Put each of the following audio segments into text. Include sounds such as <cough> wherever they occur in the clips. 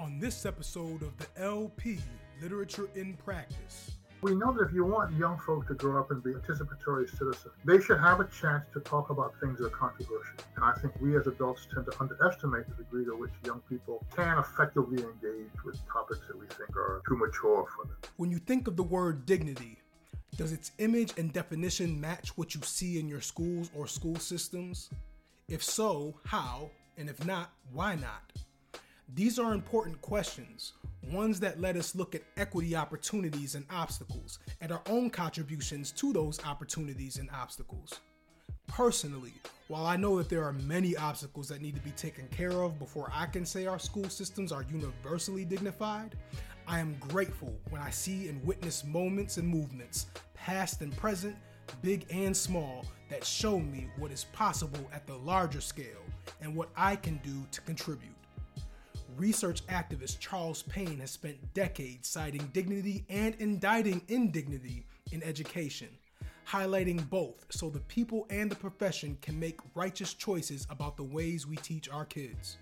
on this episode of the LP Literature in Practice. We know that if you want young folk to grow up and be participatory citizens, they should have a chance to talk about things that are controversial. And I think we as adults tend to underestimate the degree to which young people can effectively engage with topics that we think are too mature for them. When you think of the word dignity, does its image and definition match what you see in your schools or school systems? If so, how? And if not, why not? These are important questions, ones that let us look at equity opportunities and obstacles and our own contributions to those opportunities and obstacles. Personally, while I know that there are many obstacles that need to be taken care of before I can say our school systems are universally dignified, I am grateful when I see and witness moments and movements, past and present, big and small, that show me what is possible at the larger scale and what I can do to contribute. Research activist Charles Payne has spent decades citing dignity and indicting indignity in education, highlighting both so the people and the profession can make righteous choices about the ways we teach our kids.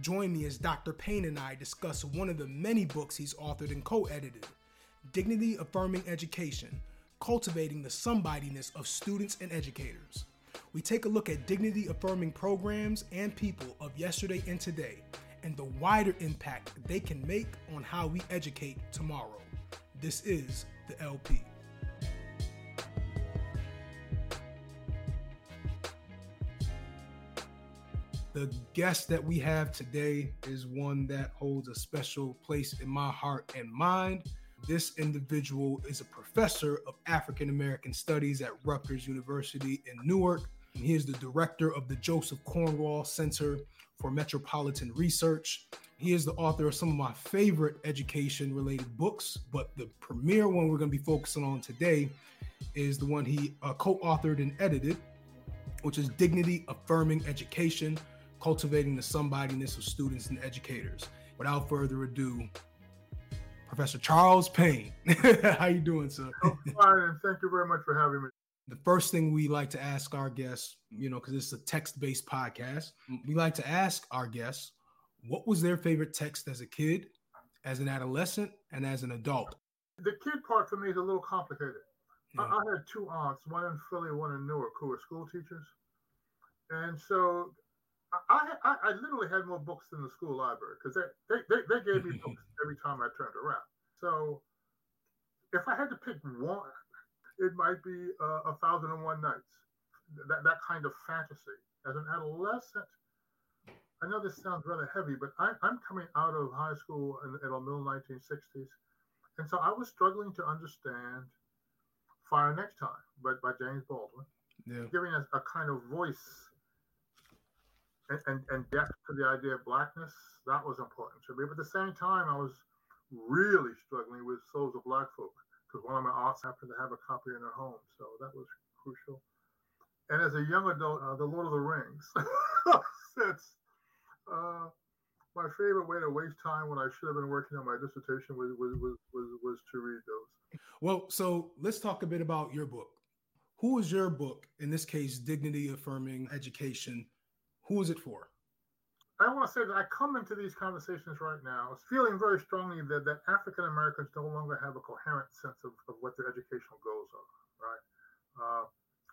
Join me as Dr. Payne and I discuss one of the many books he's authored and co edited Dignity Affirming Education Cultivating the Somebodyness of Students and Educators. We take a look at dignity affirming programs and people of yesterday and today and the wider impact they can make on how we educate tomorrow. This is the LP. The guest that we have today is one that holds a special place in my heart and mind. This individual is a professor of African American Studies at Rutgers University in Newark. He is the director of the Joseph Cornwall Center for Metropolitan Research. He is the author of some of my favorite education related books, but the premier one we're going to be focusing on today is the one he uh, co authored and edited, which is Dignity Affirming Education Cultivating the Somebodyness of Students and Educators. Without further ado, Professor Charles Payne. <laughs> How you doing, sir? I'm fine, and thank you very much for having me. The first thing we like to ask our guests, you know, because it's a text-based podcast, mm. we like to ask our guests, what was their favorite text as a kid, as an adolescent, and as an adult? The kid part for me is a little complicated. Yeah. I, I had two aunts, one in Philly, one in Newark, who were school teachers, and so I, I, I literally had more books than the school library because they, they, they, they gave me <laughs> books every time I turned around. So if I had to pick one, it might be uh, A Thousand and One Nights, that, that kind of fantasy. As an adolescent, I know this sounds rather heavy, but I, I'm coming out of high school in, in the middle 1960s. And so I was struggling to understand Fire Next Time by, by James Baldwin, Yeah. giving us a kind of voice and, and, and depth to the idea of blackness. That was important to me. But at the same time, I was really struggling with Souls of Black Folk because one of my aunts happened to have a copy in her home. So that was crucial. And as a young adult, uh, The Lord of the Rings. <laughs> Since uh, my favorite way to waste time when I should have been working on my dissertation was, was, was, was, was to read those. Well, so let's talk a bit about your book. Who is your book, in this case, Dignity Affirming Education? Who is it for? I want to say that I come into these conversations right now feeling very strongly that, that African Americans no longer have a coherent sense of, of what their educational goals are, right? Uh,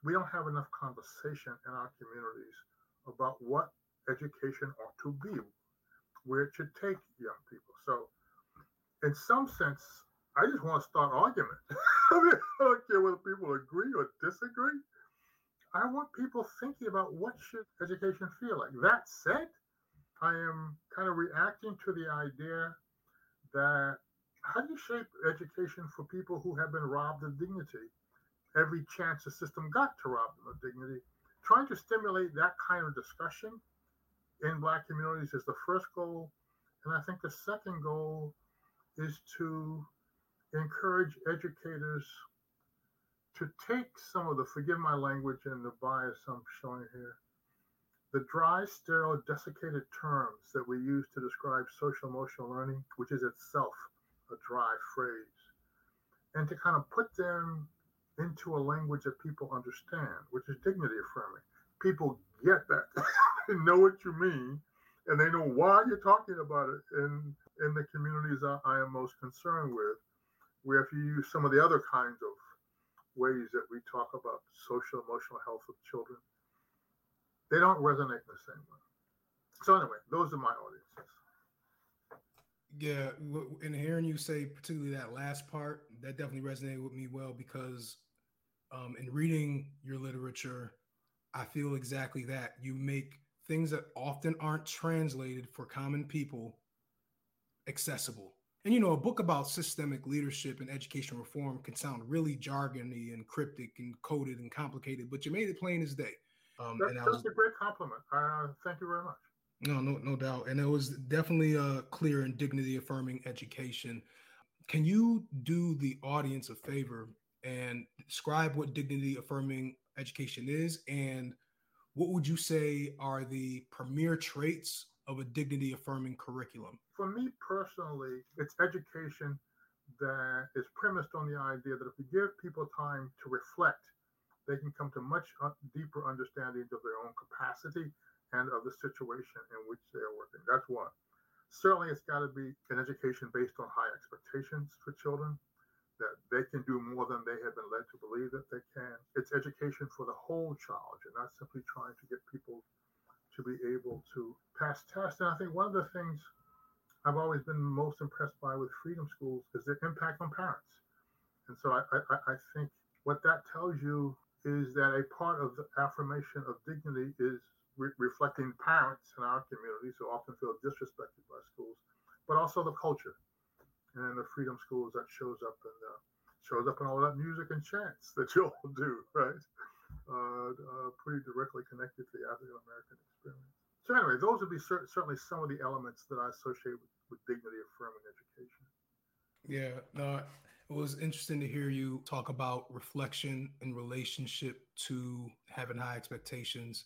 we don't have enough conversation in our communities about what education ought to be, where it should take young people. So, in some sense, I just want to start argument. <laughs> I mean, I don't care whether people agree or disagree. I want people thinking about what should education feel like. That said, I am kind of reacting to the idea that how do you shape education for people who have been robbed of dignity every chance the system got to rob them of dignity? Trying to stimulate that kind of discussion in Black communities is the first goal. And I think the second goal is to encourage educators to take some of the, forgive my language and the bias I'm showing here, the dry, sterile, desiccated terms that we use to describe social emotional learning, which is itself a dry phrase, and to kind of put them into a language that people understand, which is dignity affirming. People get that, <laughs> they know what you mean, and they know why you're talking about it in in the communities I, I am most concerned with. Where if you use some of the other kinds of ways that we talk about social emotional health of children, they don't resonate the same way. So anyway, those are my audiences. Yeah, and hearing you say particularly that last part, that definitely resonated with me well because um, in reading your literature, I feel exactly that. You make things that often aren't translated for common people accessible. And you know, a book about systemic leadership and education reform can sound really jargony and cryptic and coded and complicated, but you made it plain as day. Um, that's, and that was, a great compliment. Uh, thank you very much. No, no, no doubt. And it was definitely a clear and dignity affirming education. Can you do the audience a favor and describe what dignity affirming education is and what would you say are the premier traits of a dignity affirming curriculum? For me personally, it's education that is premised on the idea that if we give people time to reflect, they can come to much uh, deeper understanding of their own capacity and of the situation in which they are working. That's one. Certainly, it's got to be an education based on high expectations for children, that they can do more than they have been led to believe that they can. It's education for the whole child. You're not simply trying to get people to be able to pass tests. And I think one of the things I've always been most impressed by with freedom schools is their impact on parents. And so I, I, I think what that tells you is that a part of the affirmation of dignity is re- reflecting parents in our communities who often feel disrespected by schools, but also the culture and the freedom schools that shows up in the, shows up in all that music and chants that you all do, right? Uh, uh, pretty directly connected to the African American experience. So anyway, those would be cer- certainly some of the elements that I associate with, with dignity affirming education. Yeah, no, it was interesting to hear you talk about reflection in relationship to having high expectations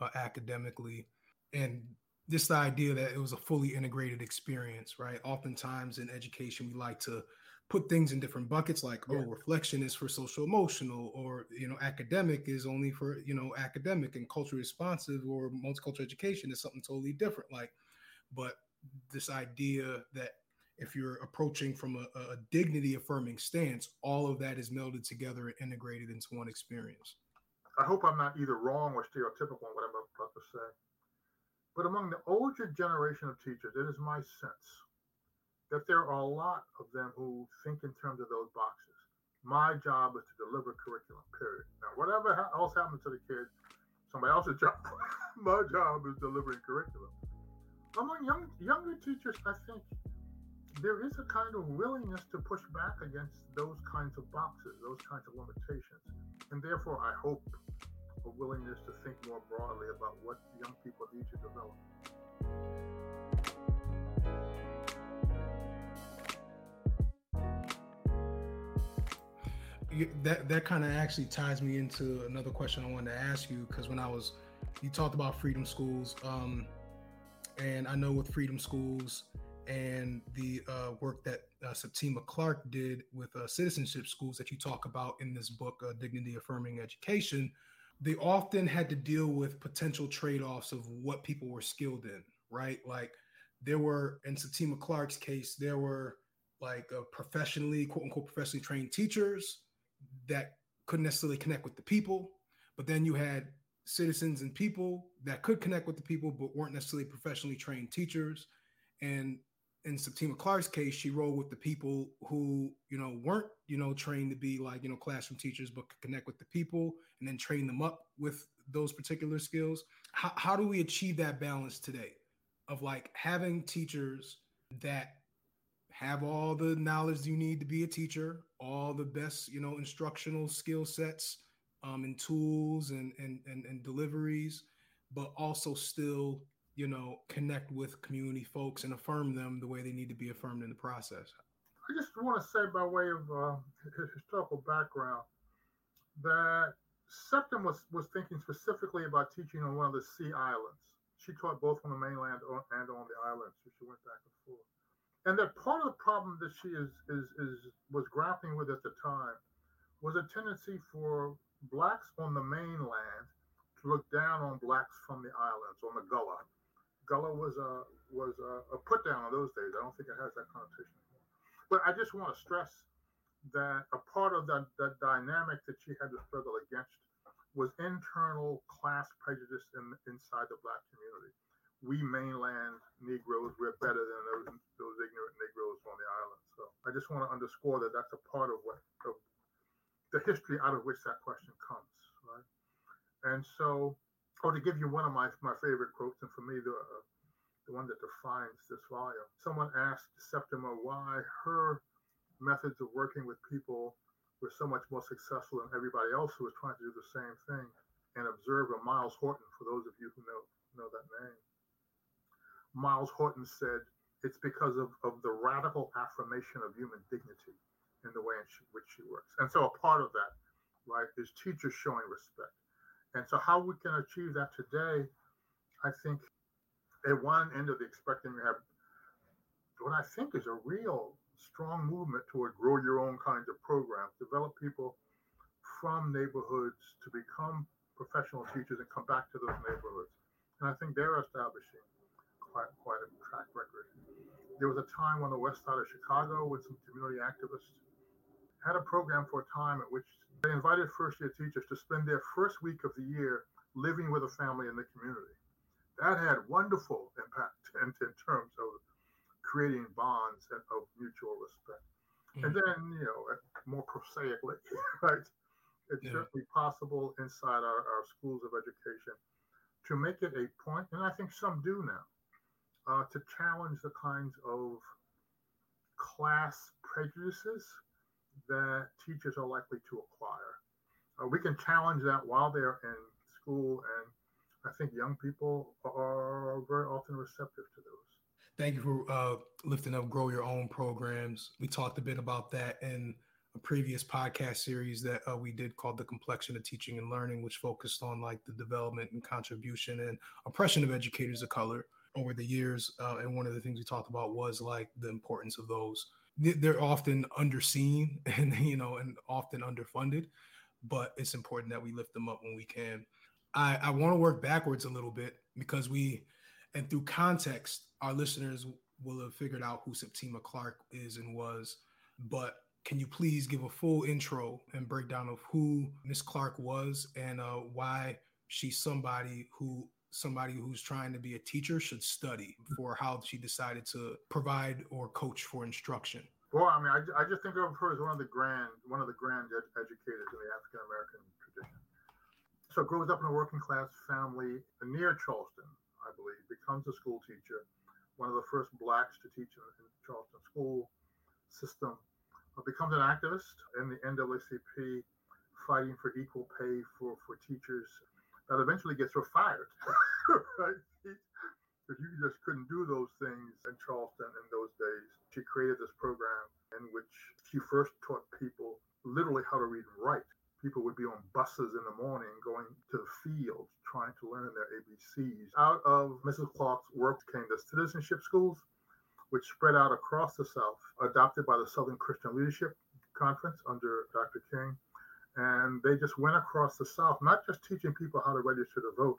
uh, academically and this idea that it was a fully integrated experience right oftentimes in education we like to put things in different buckets like oh, yeah. oh reflection is for social emotional or you know academic is only for you know academic and culturally responsive or multicultural education is something totally different like but this idea that if you're approaching from a, a dignity affirming stance all of that is melded together and integrated into one experience I hope I'm not either wrong or stereotypical in what I'm about to say. But among the older generation of teachers, it is my sense that there are a lot of them who think in terms of those boxes. My job is to deliver curriculum, period. Now, whatever else happens to the kids, somebody else's <laughs> job. my job is delivering curriculum. Among young, younger teachers, I think there is a kind of willingness to push back against those kinds of boxes, those kinds of limitations. And therefore, I hope a willingness to think more broadly about what young people need to develop. that that kind of actually ties me into another question I wanted to ask you because when I was you talked about freedom schools um, and I know with freedom schools and the uh, work that uh, Septima Clark did with uh, citizenship schools that you talk about in this book, uh, Dignity Affirming Education, they often had to deal with potential trade offs of what people were skilled in, right? Like there were, in Septima Clark's case, there were like uh, professionally, quote unquote, professionally trained teachers that couldn't necessarily connect with the people. But then you had citizens and people that could connect with the people, but weren't necessarily professionally trained teachers. And in Septima Clark's case, she rolled with the people who, you know, weren't, you know, trained to be like, you know, classroom teachers, but could connect with the people and then train them up with those particular skills. How, how do we achieve that balance today of like having teachers that have all the knowledge you need to be a teacher, all the best, you know, instructional skill sets um, and tools and, and, and, and deliveries, but also still you know, connect with community folks and affirm them the way they need to be affirmed in the process. I just want to say, by way of uh, historical background, that Septima was, was thinking specifically about teaching on one of the sea islands. She taught both on the mainland and on the islands, so she went back and forth. And that part of the problem that she is, is, is was grappling with at the time was a tendency for blacks on the mainland to look down on blacks from the islands, on the Gullah, Gullah was a was a, a put down in those days. I don't think it has that connotation anymore. But I just want to stress that a part of that, that dynamic that she had to struggle against was internal class prejudice in, inside the black community. We mainland Negroes, we're better than those, those ignorant Negroes on the island. So I just want to underscore that that's a part of what of the history out of which that question comes, right? And so, or to give you one of my, my favorite quotes, and for me, the, uh, the one that defines this volume, someone asked Septima why her methods of working with people were so much more successful than everybody else who was trying to do the same thing. And observe a Myles Horton, for those of you who know know that name. Myles Horton said, it's because of, of the radical affirmation of human dignity in the way in which she works. And so a part of that, right, is teachers showing respect. And so how we can achieve that today, I think at one end of the spectrum, we have what I think is a real strong movement toward grow your own kinds of programs, develop people from neighborhoods to become professional teachers and come back to those neighborhoods. And I think they're establishing quite quite a track record. There was a time on the west side of Chicago with some community activists had a program for a time at which they invited first year teachers to spend their first week of the year living with a family in the community. That had wonderful impact <laughs> in, in terms of creating bonds of mutual respect. Mm-hmm. And then, you know, more prosaically, <laughs> right? It's yeah. certainly possible inside our, our schools of education to make it a point, and I think some do now, uh, to challenge the kinds of class prejudices that teachers are likely to acquire. Uh, we can challenge that while they're in school, and I think young people are very often receptive to those. Thank you for uh, lifting up Grow Your Own programs. We talked a bit about that in a previous podcast series that uh, we did called The Complexion of Teaching and Learning, which focused on like the development and contribution and oppression of educators of color over the years. Uh, and one of the things we talked about was like the importance of those. They're often underseen <laughs> and, you know, and often underfunded, but it's important that we lift them up when we can. I, I want to work backwards a little bit because we, and through context, our listeners will have figured out who Septima Clark is and was. But can you please give a full intro and breakdown of who Miss Clark was and uh, why she's somebody who somebody who's trying to be a teacher should study for how she decided to provide or coach for instruction? Well, I mean, I, I just think of her as one of the grand, one of the grand ed- educators in the African American tradition. So grows up in a working class family near Charleston, I believe, becomes a school teacher, one of the first blacks to teach in, in Charleston school system, uh, becomes an activist in the NAACP, fighting for equal pay for, for teachers. That eventually gets her fired, <laughs> right? Because you just couldn't do those things in Charleston in those days. She created this program in which she first taught people literally how to read and write people would be on buses in the morning going to the fields trying to learn their ABCs. Out of Mrs. Clark's work came the citizenship schools, which spread out across the South, adopted by the Southern Christian Leadership Conference under Dr. King. And they just went across the South, not just teaching people how to register to vote,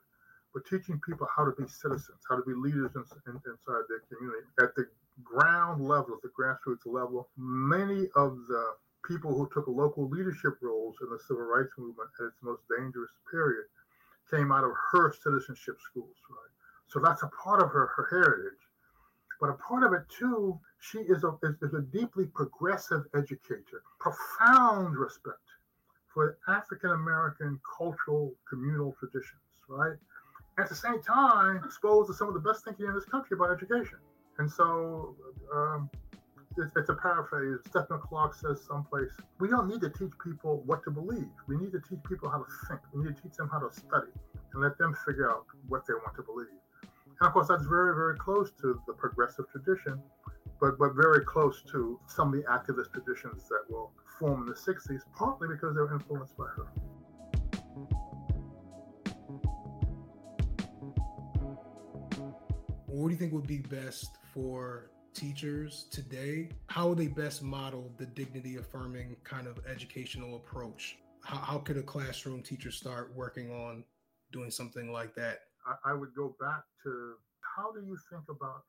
but teaching people how to be citizens, how to be leaders in, in, inside their community. At the ground level, at the grassroots level, many of the people who took local leadership roles in the civil rights movement at its most dangerous period came out of her citizenship schools, right? So that's a part of her, her heritage. But a part of it too, she is a, is, is a deeply progressive educator, profound respect for African American cultural communal traditions, right? At the same time, exposed to some of the best thinking in this country about education. And so um, it's, it's a paraphrase. Septima Clark says someplace, we don't need to teach people what to believe. We need to teach people how to think. We need to teach them how to study and let them figure out what they want to believe. And of course, that's very, very close to the progressive tradition, but, but very close to some of the activist traditions that will form in the 60s, partly because they were influenced by her. What do you think would be best for teachers today, how would they best model the dignity affirming kind of educational approach? How, how could a classroom teacher start working on doing something like that? I, I would go back to how do you think about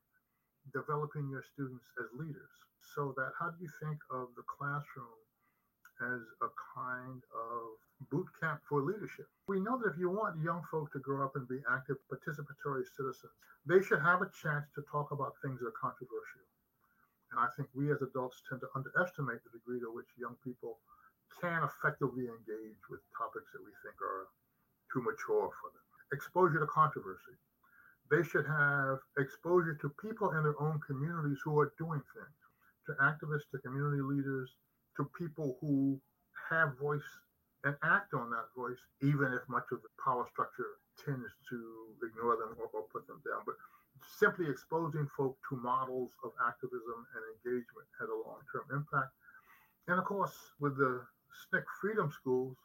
developing your students as leaders? So that how do you think of the classroom as a kind of boot camp for leadership. We know that if you want young folk to grow up and be active, participatory citizens, they should have a chance to talk about things that are controversial. And I think we as adults tend to underestimate the degree to which young people can effectively engage with topics that we think are too mature for them. Exposure to controversy. They should have exposure to people in their own communities who are doing things, to activists, to community leaders, to people who have voice and act on that voice, even if much of the power structure tends to ignore them or, or put them down. But simply exposing folk to models of activism and engagement had a long term impact. And of course, with the SNCC Freedom Schools,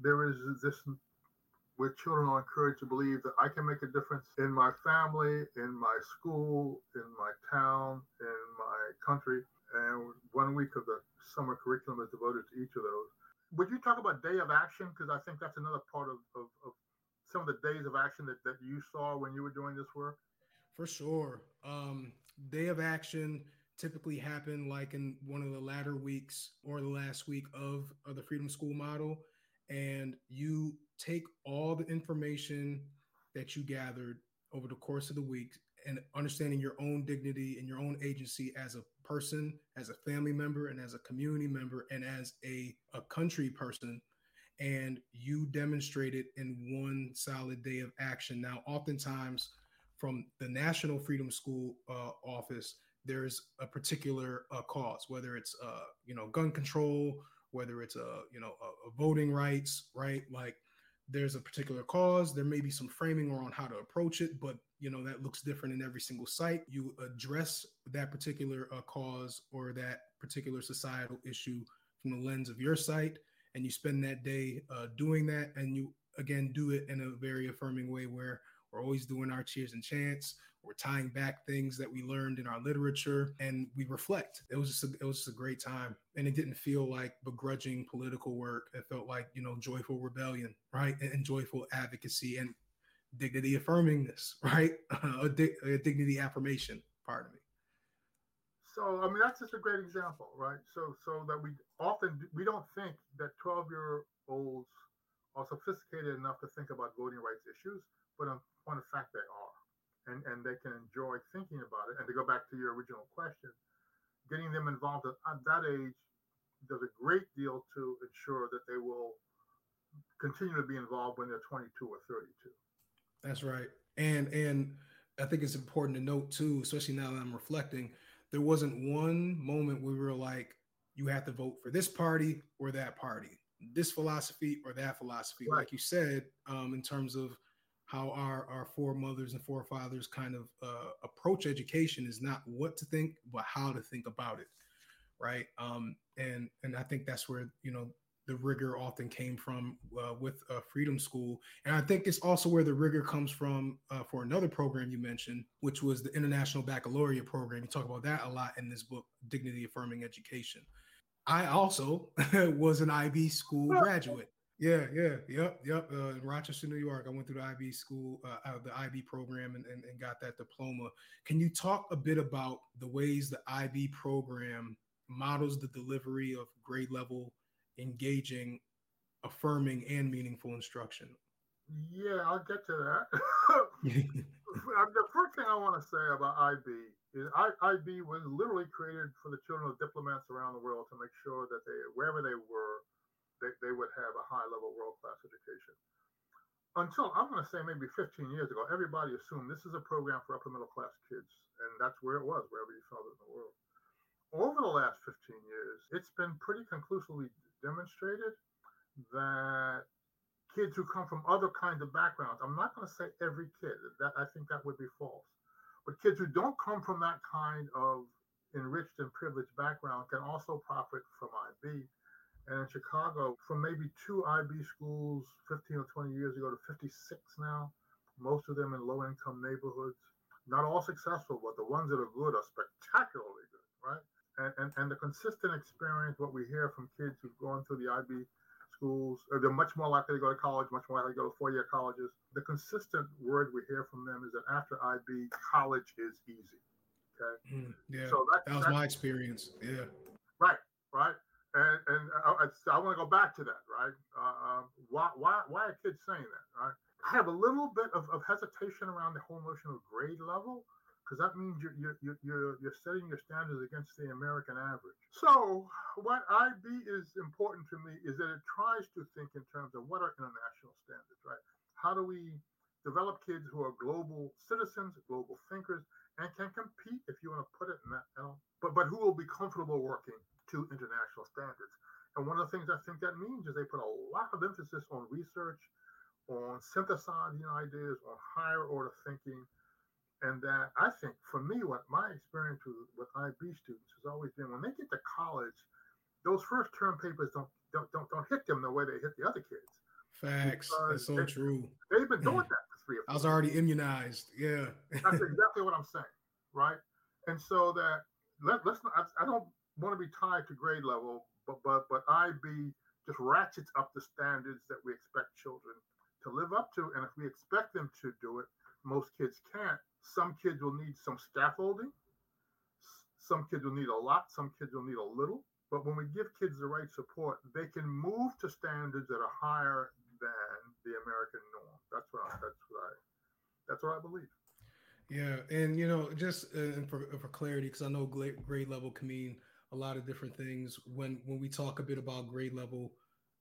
there is this where children are encouraged to believe that I can make a difference in my family, in my school, in my town, in my country. And one week of the summer curriculum is devoted to each of those. Would you talk about day of action? Because I think that's another part of, of, of, some of the days of action that, that you saw when you were doing this work. For sure. Um, day of action typically happen like in one of the latter weeks or the last week of, of the Freedom School model. And you take all the information that you gathered over the course of the week and understanding your own dignity and your own agency as a person, as a family member, and as a community member, and as a, a country person. And you demonstrate it in one solid day of action. Now, oftentimes from the National Freedom School uh, office, there's a particular uh, cause, whether it's uh, you know gun control, whether it's a you know a, a voting rights, right? Like there's a particular cause. There may be some framing on how to approach it, but you know that looks different in every single site. You address that particular uh, cause or that particular societal issue from the lens of your site, and you spend that day uh, doing that, and you again do it in a very affirming way where we're always doing our cheers and chants. We're tying back things that we learned in our literature, and we reflect. It was just a, it was just a great time, and it didn't feel like begrudging political work. It felt like you know joyful rebellion, right, and, and joyful advocacy and dignity affirming this, <laughs> right, uh, a, di- a dignity affirmation. Pardon me. So I mean that's just a great example, right? So so that we often we don't think that 12 year olds are sophisticated enough to think about voting rights issues, but point of fact they are and, and they can enjoy thinking about it. And to go back to your original question, getting them involved at, at that age does a great deal to ensure that they will continue to be involved when they're 22 or 32. That's right. And and I think it's important to note too, especially now that I'm reflecting, there wasn't one moment where we were like, you have to vote for this party or that party, this philosophy or that philosophy. Right. Like you said, um, in terms of how our, our foremothers and forefathers kind of uh, approach education is not what to think, but how to think about it, right? Um, and and I think that's where you know the rigor often came from uh, with uh, Freedom School, and I think it's also where the rigor comes from uh, for another program you mentioned, which was the International Baccalaureate program. You talk about that a lot in this book, Dignity Affirming Education. I also <laughs> was an IB school graduate. Yeah, yeah, yep, yep. Uh, in Rochester, New York, I went through the IB school, uh, uh the IB program, and, and, and got that diploma. Can you talk a bit about the ways the IB program models the delivery of grade level, engaging, affirming, and meaningful instruction? Yeah, I'll get to that. <laughs> the first thing I want to say about IB is I, IB was literally created for the children of diplomats around the world to make sure that they, wherever they were, they, they would have a high level world class education. Until I'm going to say maybe 15 years ago, everybody assumed this is a program for upper middle class kids, and that's where it was, wherever you saw it in the world. Over the last 15 years, it's been pretty conclusively demonstrated that kids who come from other kinds of backgrounds, I'm not going to say every kid, that I think that would be false, but kids who don't come from that kind of enriched and privileged background can also profit from IB and in Chicago, from maybe two IB schools 15 or 20 years ago to 56 now, most of them in low income neighborhoods. Not all successful, but the ones that are good are spectacularly good, right? And, and, and the consistent experience, what we hear from kids who've gone through the IB schools. They're much more likely to go to college, much more likely to go to four-year colleges. The consistent word we hear from them is that after IB, college is easy. Okay. Mm, yeah. So that, that was my experience. Yeah. Right. Right. And and I, I, want to go back to that. Right. Uh, um, why why why are kids saying that? Right. I have a little bit of, of hesitation around the whole notion of grade level because that means you're, you're, you're, you're setting your standards against the American average. So, what IB is important to me is that it tries to think in terms of what are international standards, right? How do we develop kids who are global citizens, global thinkers, and can compete, if you want to put it in that, you know, but, but who will be comfortable working to international standards? And one of the things I think that means is they put a lot of emphasis on research, on synthesizing ideas, on higher order thinking, and that I think for me, what my experience with, with IB students has always been when they get to college, those first term papers don't don't don't, don't hit them the way they hit the other kids. Facts. That's so they, true. They've been doing that for three. I was already immunized. Yeah. That's exactly what I'm saying, right? And so that let, let's not. I, I don't want to be tied to grade level, but but but IB just ratchets up the standards that we expect children to live up to, and if we expect them to do it, most kids can't some kids will need some scaffolding. Some kids will need a lot. Some kids will need a little. But when we give kids the right support, they can move to standards that are higher than the American norm. That's what I, that's what I that's what I believe. Yeah, and you know, just uh, for for clarity, because I know grade, grade level can mean a lot of different things. When when we talk a bit about grade level,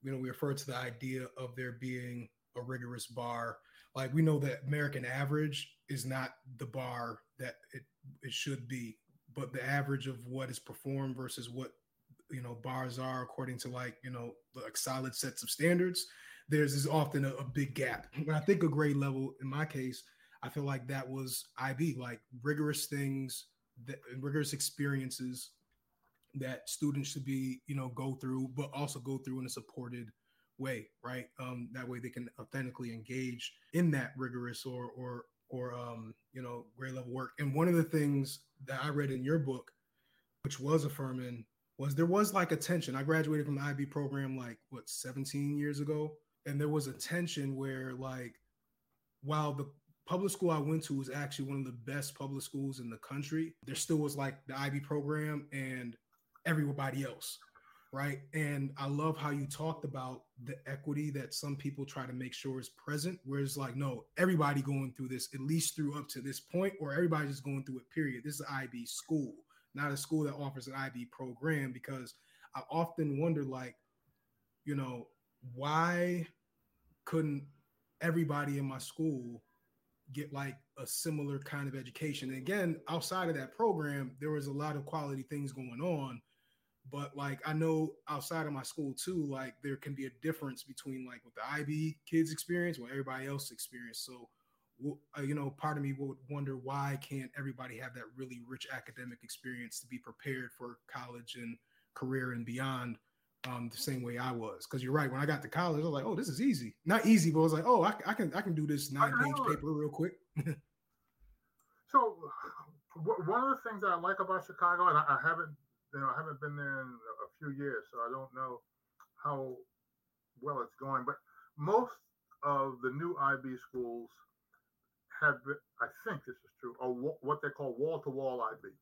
you know, we refer to the idea of there being a rigorous bar like we know that American average is not the bar that it, it should be, but the average of what is performed versus what you know bars are according to like you know like solid sets of standards. There's is often a, a big gap. When I think of grade level, in my case, I feel like that was IB, like rigorous things that rigorous experiences that students should be, you know, go through, but also go through in a supported way, right? Um, that way they can authentically engage in that rigorous or or or um, you know grade level work. And one of the things that I read in your book, which was affirming, was there was like a tension. I graduated from the IB program like what 17 years ago, and there was a tension where like while the public school I went to was actually one of the best public schools in the country, there still was like the IB program and everybody else right? And I love how you talked about the equity that some people try to make sure is present, whereas like, no, everybody going through this, at least through up to this point, or everybody just going through it, period. This is an IB school, not a school that offers an IB program, because I often wonder, like, you know, why couldn't everybody in my school get like a similar kind of education? And again, outside of that program, there was a lot of quality things going on but like I know outside of my school too, like there can be a difference between like what the IB kids experience, what everybody else experience. So, uh, you know, part of me would wonder why can't everybody have that really rich academic experience to be prepared for college and career and beyond um, the same way I was. Because you're right, when I got to college, I was like, oh, this is easy. Not easy, but I was like, oh, I, I can I can do this nine page paper real quick. <laughs> so, one of the things that I like about Chicago, and I, I haven't you know, I haven't been there in a few years, so I don't know how well it's going. But most of the new IB schools have, been, I think this is true, are what they call wall-to-wall IB.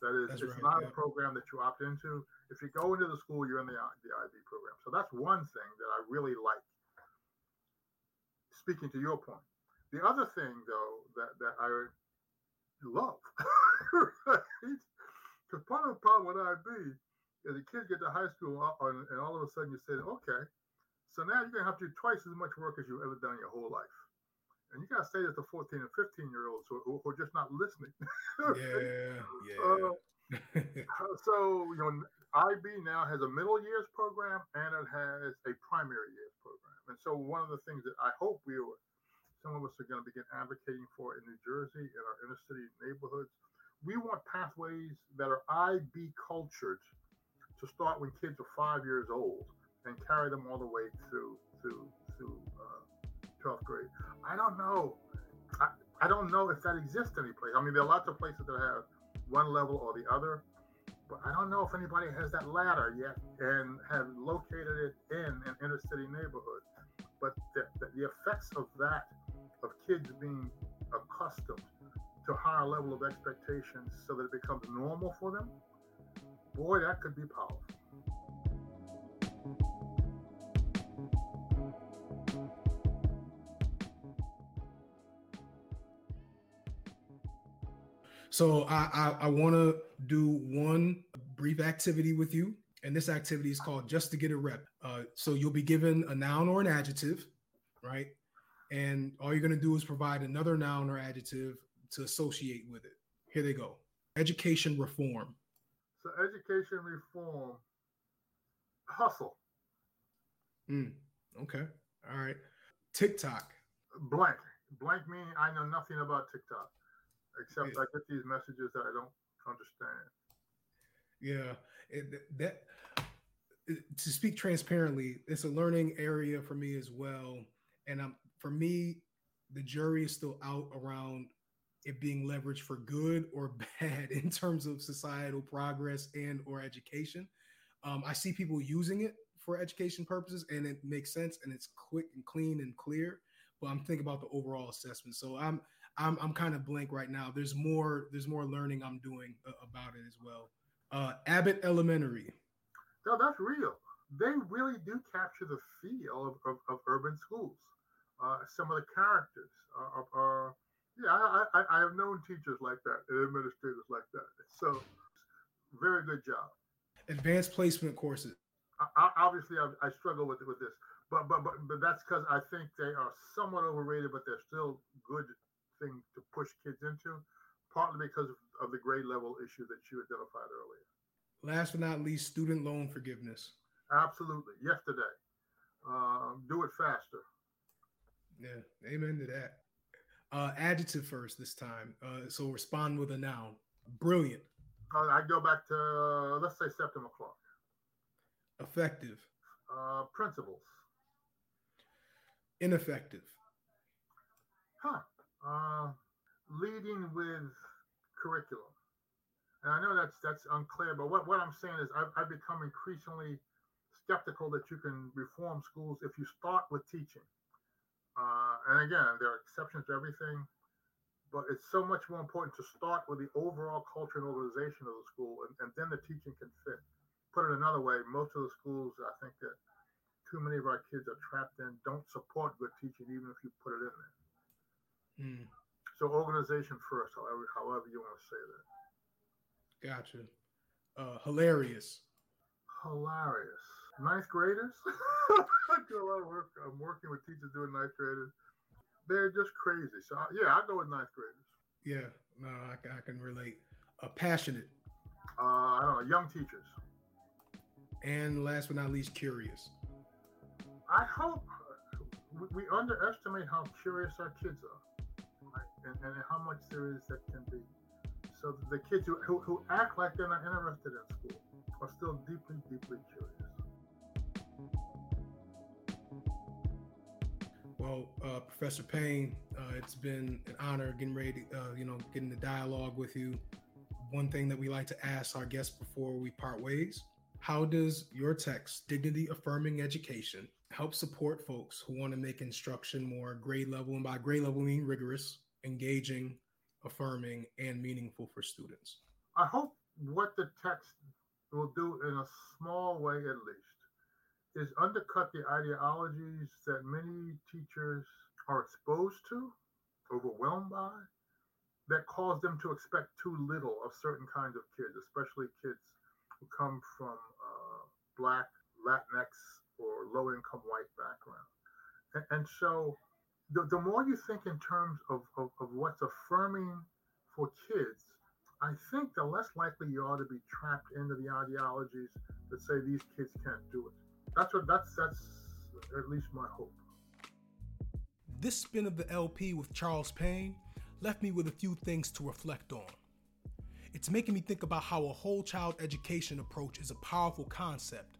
That is, that's it's right, not yeah. a program that you opt into. If you go into the school, you're in the, the IB program. So that's one thing that I really like. Speaking to your point, the other thing though that that I love, <laughs> right, because part of the problem with IB is the kids get to high school and all of a sudden you say, okay, so now you're going to have to do twice as much work as you've ever done your whole life. And you got to say that to 14 and 15 year olds who, who, are just not listening. <laughs> yeah, yeah. Uh, so, you know, IB now has a middle years program and it has a primary years program. And so, one of the things that I hope we are, some of us are going to begin advocating for in New Jersey in our inner city neighborhoods we want pathways that are IB cultured to start when kids are five years old and carry them all the way through through through uh, 12th grade. I don't know. I, I don't know if that exists any place. I mean, there are lots of places that have one level or the other, But I don't know if anybody has that ladder yet and have located it in an inner city neighborhood. But the, the, the effects of that, of kids being accustomed to a higher level of expectations so that it becomes normal for them, boy, that could be powerful. So I, I, I want to do one brief activity with you, and this activity is called just to get a rep. Uh, so you'll be given a noun or an adjective, right? And all you're going to do is provide another noun or adjective to associate with it. Here they go. Education reform. So education reform, hustle. Mm, okay. All right. TikTok. Blank. Blank meaning I know nothing about TikTok except I get these messages that I don't understand. Yeah, it, that it, to speak transparently, it's a learning area for me as well. And I'm for me, the jury is still out around it being leveraged for good or <laughs> bad in terms of societal progress and or education. Um, I see people using it for education purposes, and it makes sense, and it's quick and clean and clear. But I'm thinking about the overall assessment. So I'm I'm I'm kind of blank right now. There's more there's more learning I'm doing uh, about it as well. Uh, Abbott Elementary. No, that's real. They really do capture the feel of, of, of urban schools. Uh, some of the characters are, are yeah, I, I, I, have known teachers like that and administrators like that. So, very good job. Advanced placement courses. I, obviously, I, I, struggle with with this, but but but, but that's because I think they are somewhat overrated, but they're still good thing to push kids into, partly because of, of the grade level issue that you identified earlier. Last but not least, student loan forgiveness. Absolutely. Yesterday. Um, do it faster. Yeah, amen to that. Uh, adjective first this time. Uh, so respond with a noun. Brilliant. Uh, I go back to, uh, let's say, Septima Clark. Effective. Uh, principles. Ineffective. Huh uh, leading with curriculum. And I know that's that's unclear, but what, what I'm saying is I've, I've become increasingly skeptical that you can reform schools if you start with teaching. Uh, and again, there are exceptions to everything, but it's so much more important to start with the overall culture and organization of the school, and, and then the teaching can fit. Put it another way, most of the schools I think that too many of our kids are trapped in don't support good teaching, even if you put it in there. Mm. So organization first, however, however you want to say that. Gotcha. Uh, hilarious. Hilarious. Ninth graders. <laughs> I do a lot of work. I'm working with teachers doing ninth graders. They're just crazy. So yeah, I go with ninth graders. Yeah, no, I, I can relate. Uh, passionate. Uh, I don't know, young teachers. And last but not least, curious. I hope we underestimate how curious our kids are and, and how much there is that can be. So the kids who, who, who act like they're not interested in school are still deeply, deeply curious. Well, uh, Professor Payne, uh, it's been an honor getting ready, to, uh, you know, getting the dialogue with you. One thing that we like to ask our guests before we part ways: How does your text, "Dignity Affirming Education," help support folks who want to make instruction more grade level, and by grade level, mean rigorous, engaging, affirming, and meaningful for students. I hope what the text will do in a small way at least is undercut the ideologies that many teachers are exposed to, overwhelmed by, that cause them to expect too little of certain kinds of kids, especially kids who come from uh, Black, Latinx, or low income white background. And, and so the, the more you think in terms of, of, of what's affirming for kids, I think the less likely you are to be trapped into the ideologies that say these kids can't do it. That's what that's that's at least my hope. This spin of the LP with Charles Payne left me with a few things to reflect on. It's making me think about how a whole child education approach is a powerful concept,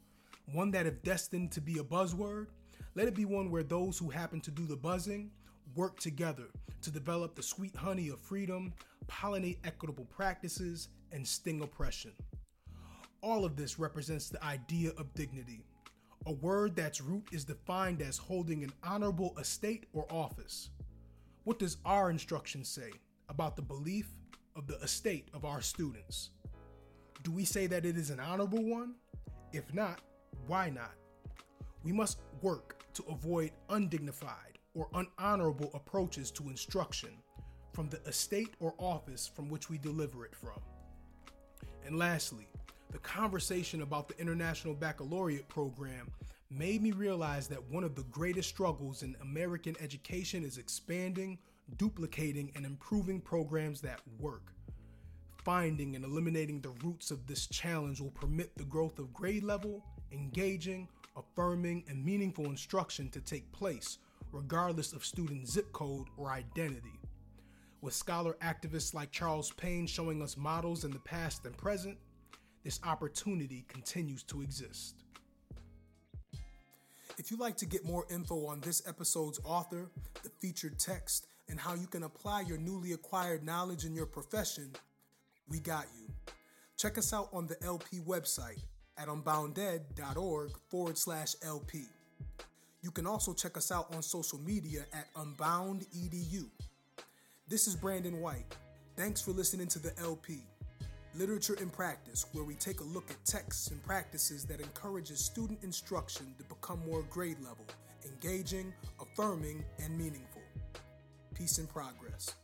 one that, if destined to be a buzzword, let it be one where those who happen to do the buzzing work together to develop the sweet honey of freedom, pollinate equitable practices, and sting oppression. all of this represents the idea of dignity, a word that's root is defined as holding an honorable estate or office. What does our instruction say about the belief of the estate of our students? Do we say that it is an honorable one? If not, why not? We must work to avoid undignified or unhonorable approaches to instruction from the estate or office from which we deliver it from. And lastly, the conversation about the International Baccalaureate program made me realize that one of the greatest struggles in American education is expanding, duplicating, and improving programs that work. Finding and eliminating the roots of this challenge will permit the growth of grade level, engaging, affirming, and meaningful instruction to take place, regardless of student zip code or identity. With scholar activists like Charles Payne showing us models in the past and present, this opportunity continues to exist. If you'd like to get more info on this episode's author, the featured text, and how you can apply your newly acquired knowledge in your profession, we got you. Check us out on the LP website at unbounded.org forward slash LP. You can also check us out on social media at unboundedu. This is Brandon White. Thanks for listening to the LP. Literature in Practice, where we take a look at texts and practices that encourages student instruction to become more grade level, engaging, affirming, and meaningful. Peace and progress.